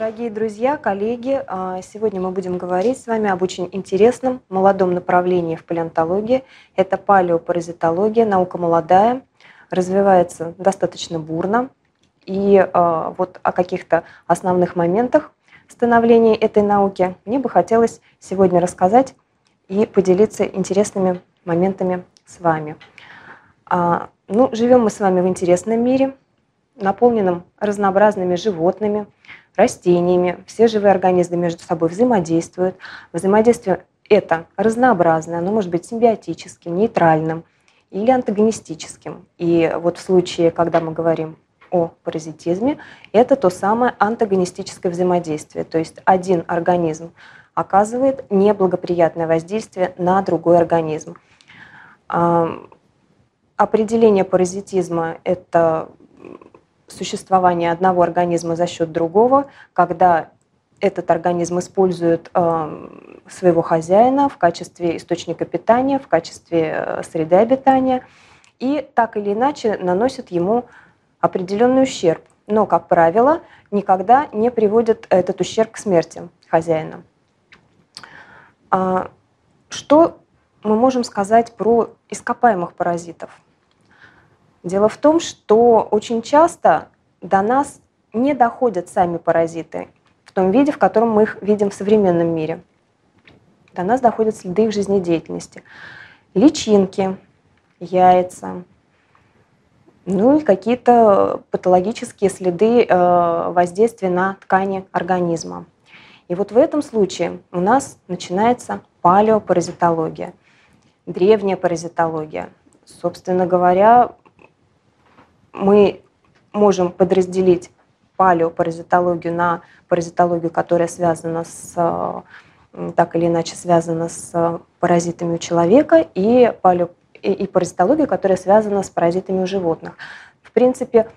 Дорогие друзья, коллеги, а, сегодня мы будем говорить с вами об очень интересном молодом направлении в палеонтологии. Это палеопаразитология, наука молодая, развивается достаточно бурно. И а, вот о каких-то основных моментах становления этой науки мне бы хотелось сегодня рассказать и поделиться интересными моментами с вами. А, ну, живем мы с вами в интересном мире, наполненном разнообразными животными, растениями. Все живые организмы между собой взаимодействуют. Взаимодействие это разнообразное, оно может быть симбиотическим, нейтральным или антагонистическим. И вот в случае, когда мы говорим о паразитизме, это то самое антагонистическое взаимодействие. То есть один организм оказывает неблагоприятное воздействие на другой организм. Определение паразитизма – это существование одного организма за счет другого, когда этот организм использует э, своего хозяина в качестве источника питания, в качестве э, среды обитания и так или иначе наносит ему определенный ущерб. Но, как правило, никогда не приводит этот ущерб к смерти хозяина. А, что мы можем сказать про ископаемых паразитов? Дело в том, что очень часто до нас не доходят сами паразиты в том виде, в котором мы их видим в современном мире. До нас доходят следы их жизнедеятельности. Личинки, яйца, ну и какие-то патологические следы э, воздействия на ткани организма. И вот в этом случае у нас начинается палеопаразитология, древняя паразитология. Собственно говоря, мы можем подразделить палеопаразитологию на паразитологию, которая связана с так или иначе связана с паразитами у человека, и, палео, и паразитологию, которая связана с паразитами у животных. В принципе,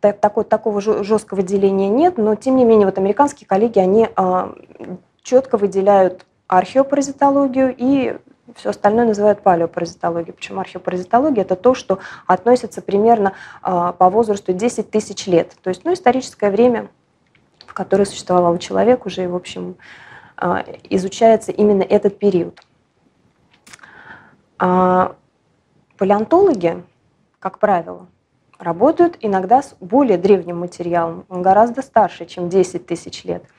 такой, такого жесткого деления нет, но тем не менее вот американские коллеги, они а, четко выделяют археопаразитологию и все остальное называют палеопаразитологией. Причем археопаразитология – это то, что относится примерно а, по возрасту 10 тысяч лет. То есть ну, историческое время, в которое существовал человек, уже, в общем, а, изучается именно этот период. А палеонтологи, как правило, работают иногда с более древним материалом. Он гораздо старше, чем 10 тысяч лет –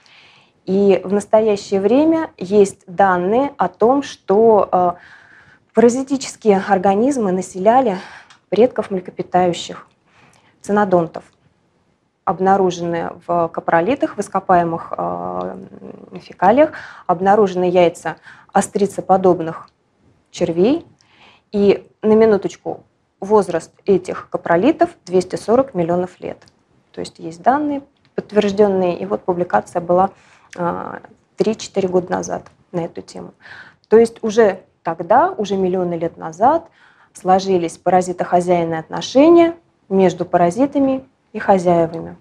и в настоящее время есть данные о том, что э, паразитические организмы населяли предков млекопитающих, цинодонтов, обнаружены в капролитах, в ископаемых э, фекалиях, обнаружены яйца острицеподобных червей. И на минуточку возраст этих капролитов 240 миллионов лет. То есть есть данные подтвержденные, и вот публикация была 3-4 года назад на эту тему. То есть уже тогда, уже миллионы лет назад, сложились паразитохозяйные отношения между паразитами и хозяевами.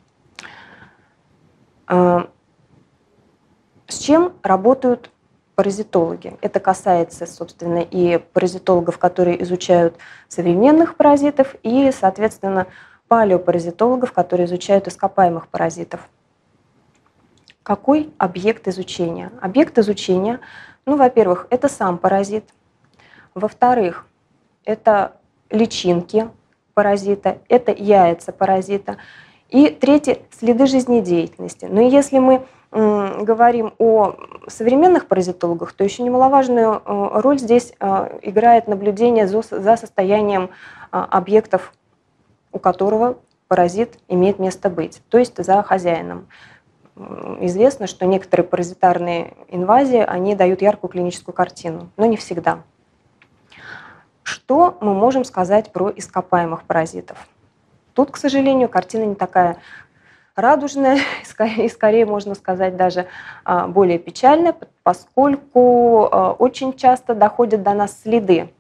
А, с чем работают паразитологи? Это касается, собственно, и паразитологов, которые изучают современных паразитов, и, соответственно, палеопаразитологов, которые изучают ископаемых паразитов – какой объект изучения? Объект изучения, ну, во-первых, это сам паразит. Во-вторых, это личинки паразита, это яйца паразита. И третье – следы жизнедеятельности. Но если мы говорим о современных паразитологах, то еще немаловажную э, роль здесь э, играет наблюдение за состоянием э, объектов, у которого паразит имеет место быть, то есть за хозяином известно, что некоторые паразитарные инвазии, они дают яркую клиническую картину, но не всегда. Что мы можем сказать про ископаемых паразитов? Тут, к сожалению, картина не такая радужная, и скорее можно сказать даже а, более печальная, поскольку а, очень часто доходят до нас следы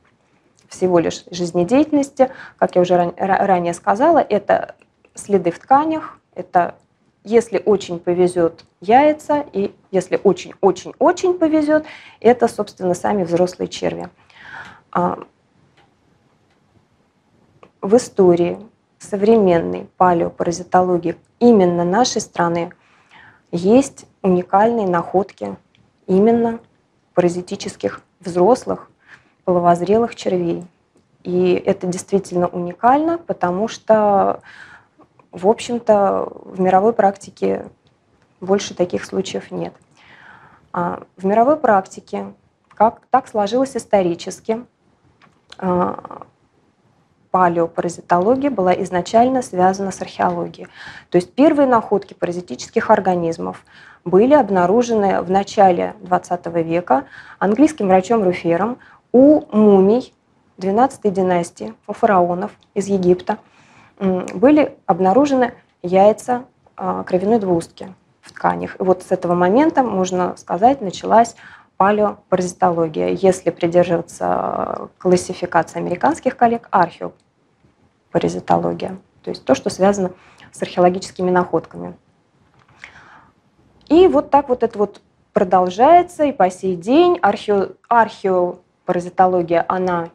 всего лишь жизнедеятельности. Как я уже ранее сказала, это следы в тканях, это если очень повезет, яйца, и если очень-очень-очень повезет, это, собственно, сами взрослые черви. А, в истории современной палеопаразитологии именно нашей страны есть уникальные находки именно паразитических взрослых половозрелых червей. И это действительно уникально, потому что, в общем-то, в мировой практике больше таких случаев нет. А в мировой практике, как так сложилось исторически, а, палеопаразитология была изначально связана с археологией. То есть первые находки паразитических организмов были обнаружены в начале XX века английским врачом Руфером у мумий 12 династии, у фараонов из Египта. Были обнаружены яйца а, кровяной двустки в тканях. И вот с этого момента, можно сказать, началась палеопаразитология, если придерживаться классификации американских коллег, археопаразитология, то есть то, что связано с археологическими находками. И вот так вот это вот продолжается, и по сей день архео, археопаразитология, она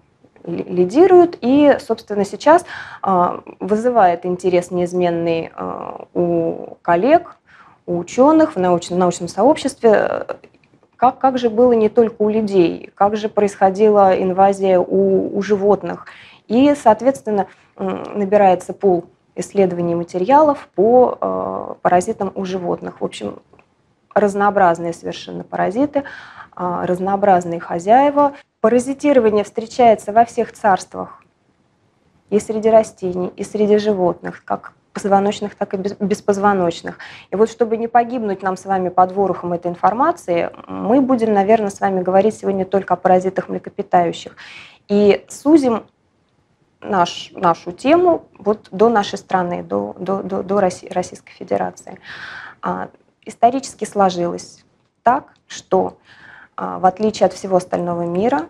лидирует, и, собственно, сейчас а, вызывает интерес неизменный а, у коллег, у ученых в научном, научном сообществе как, как же было не только у людей, как же происходила инвазия у, у животных. И, соответственно, набирается пул исследований материалов по э, паразитам у животных. В общем, разнообразные совершенно паразиты, разнообразные хозяева. Паразитирование встречается во всех царствах, и среди растений, и среди животных, как позвоночных, так и беспозвоночных. И вот чтобы не погибнуть нам с вами под ворохом этой информации, мы будем, наверное, с вами говорить сегодня только о паразитах млекопитающих. И сузим наш, нашу тему вот до нашей страны, до, до, до, до России, Российской Федерации. А, исторически сложилось так, что а, в отличие от всего остального мира,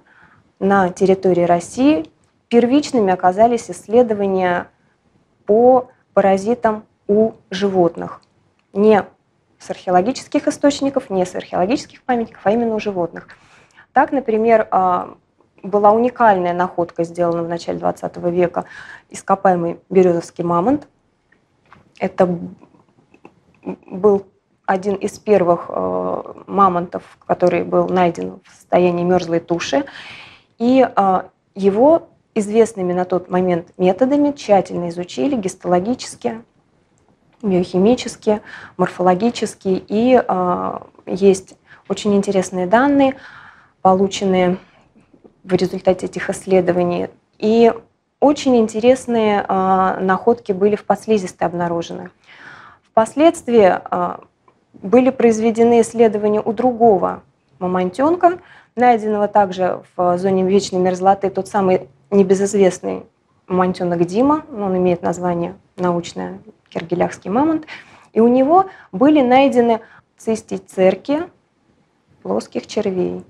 на территории России первичными оказались исследования по паразитам у животных. Не с археологических источников, не с археологических памятников, а именно у животных. Так, например, а, была уникальная находка, сделана в начале 20 века, ископаемый березовский мамонт. Это был один из первых а, мамонтов, который был найден в состоянии мерзлой туши. И а, его известными на тот момент методами тщательно изучили гистологически, биохимически, морфологически. И э, есть очень интересные данные, полученные в результате этих исследований. И очень интересные э, находки были в подслизистой обнаружены. Впоследствии э, были произведены исследования у другого мамонтенка, найденного также в зоне вечной мерзлоты, тот самый небезызвестный мамонтенок Дима, он имеет название научное киргеляхский мамонт, и у него были найдены цистицерки плоских червей.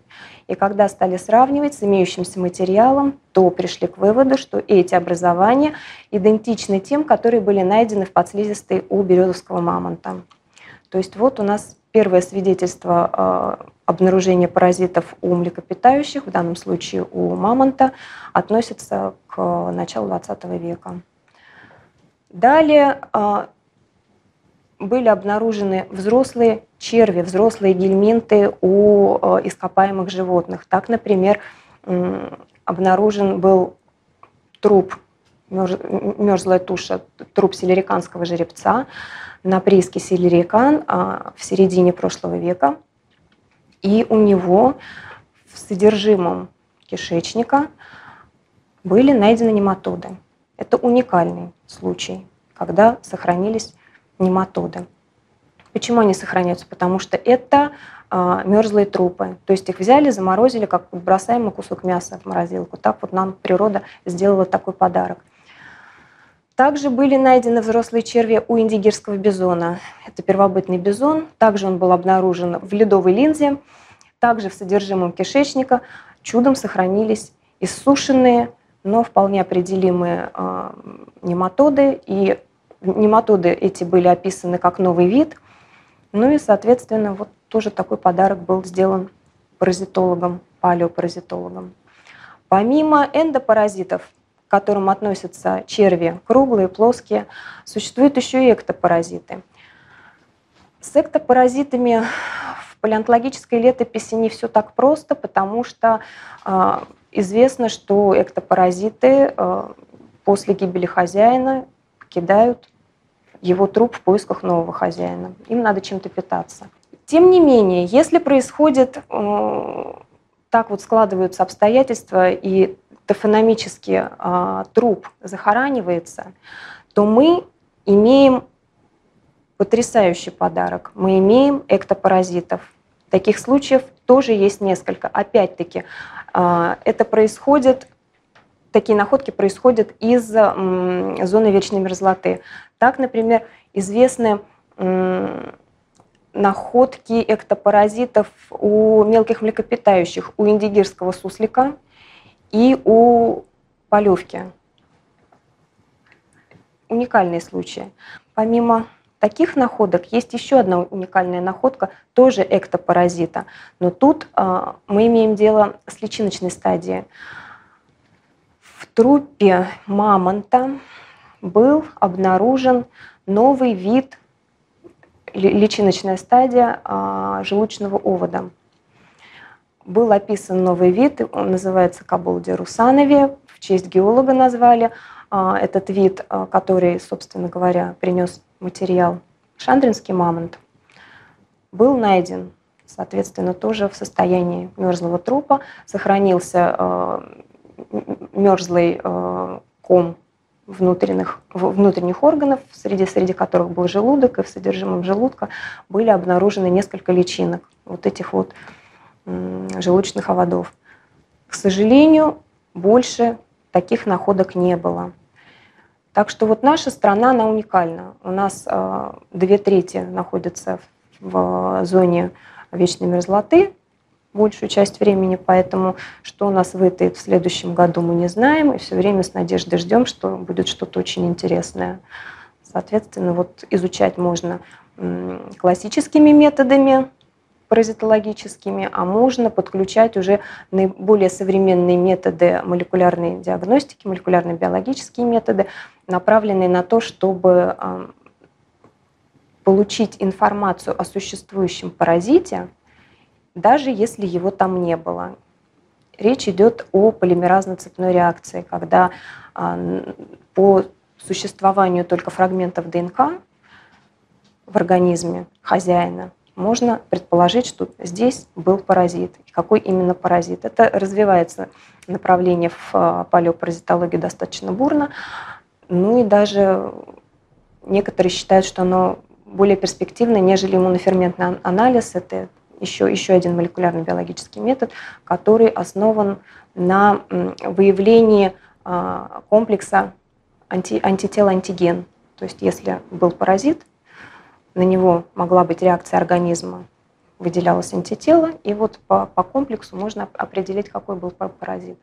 И когда стали сравнивать с имеющимся материалом, то пришли к выводу, что эти образования идентичны тем, которые были найдены в подслизистой у березовского мамонта. То есть вот у нас первое свидетельство а, обнаружения паразитов у млекопитающих, в данном случае у мамонта, относится к началу XX века. Далее а, были обнаружены взрослые черви, взрослые гельминты у а, ископаемых животных. Так, например, обнаружен был труп, мерзлая туша, труп селериканского жеребца, на прииске Селерикан а, в середине прошлого века. И у него в содержимом кишечника были найдены нематоды. Это уникальный случай, когда сохранились нематоды. Почему они сохраняются? Потому что это а, мерзлые трупы. То есть их взяли, заморозили, как бросаемый кусок мяса в морозилку. Так вот нам природа сделала такой подарок. Также были найдены взрослые черви у индигирского бизона. Это первобытный бизон. Также он был обнаружен в ледовой линзе. Также в содержимом кишечника чудом сохранились иссушенные, но вполне определимые э, нематоды. И нематоды эти были описаны как новый вид. Ну и, соответственно, вот тоже такой подарок был сделан паразитологам, палеопаразитологам. Помимо эндопаразитов, к которым относятся черви круглые, плоские, существуют еще и эктопаразиты. С эктопаразитами в палеонтологической летописи не все так просто, потому что э, известно, что эктопаразиты э, после гибели хозяина покидают его труп в поисках нового хозяина. Им надо чем-то питаться. Тем не менее, если происходит, э, так вот складываются обстоятельства, и тофономически э, труп захоранивается, то мы имеем потрясающий подарок. Мы имеем эктопаразитов. Таких случаев тоже есть несколько. Опять-таки, э, это происходит такие находки происходят из зоны вечной мерзлоты. Так, например, известны находки эктопаразитов у мелких млекопитающих, у индигирского суслика и у полевки. Уникальные случаи. Помимо таких находок есть еще одна уникальная находка, тоже эктопаразита. Но тут э, мы имеем дело с личиночной стадией. В трупе мамонта был обнаружен новый вид, личиночная стадия а, желудочного овода. Был описан новый вид, он называется Кабулди русанови, в честь геолога назвали а, этот вид, а, который, собственно говоря, принес материал шандринский мамонт, был найден, соответственно, тоже в состоянии мерзлого трупа, сохранился мерзлый ком внутренних, внутренних органов, среди, среди которых был желудок, и в содержимом желудка были обнаружены несколько личинок. Вот этих вот желудочных оводов. К сожалению, больше таких находок не было. Так что вот наша страна, она уникальна. У нас э, две трети находятся в зоне вечной мерзлоты, большую часть времени, поэтому что у нас вытает в следующем году, мы не знаем, и все время с надеждой ждем, что будет что-то очень интересное. Соответственно, вот изучать можно классическими методами, паразитологическими, а можно подключать уже наиболее современные методы молекулярной диагностики, молекулярно-биологические методы, направленные на то, чтобы получить информацию о существующем паразите, даже если его там не было. Речь идет о полимеразно-цепной реакции, когда а, по существованию только фрагментов ДНК в организме хозяина можно предположить, что здесь был паразит. Какой именно паразит? Это развивается направление в а, палеопаразитологии достаточно бурно. Ну и даже некоторые считают, что оно более перспективно, нежели иммуноферментный анализ. Это еще, еще один молекулярный биологический метод, который основан на выявлении а, комплекса анти, антител-антиген. То есть если был паразит, на него могла быть реакция организма, выделялось антитело, и вот по, по комплексу можно определить, какой был паразит.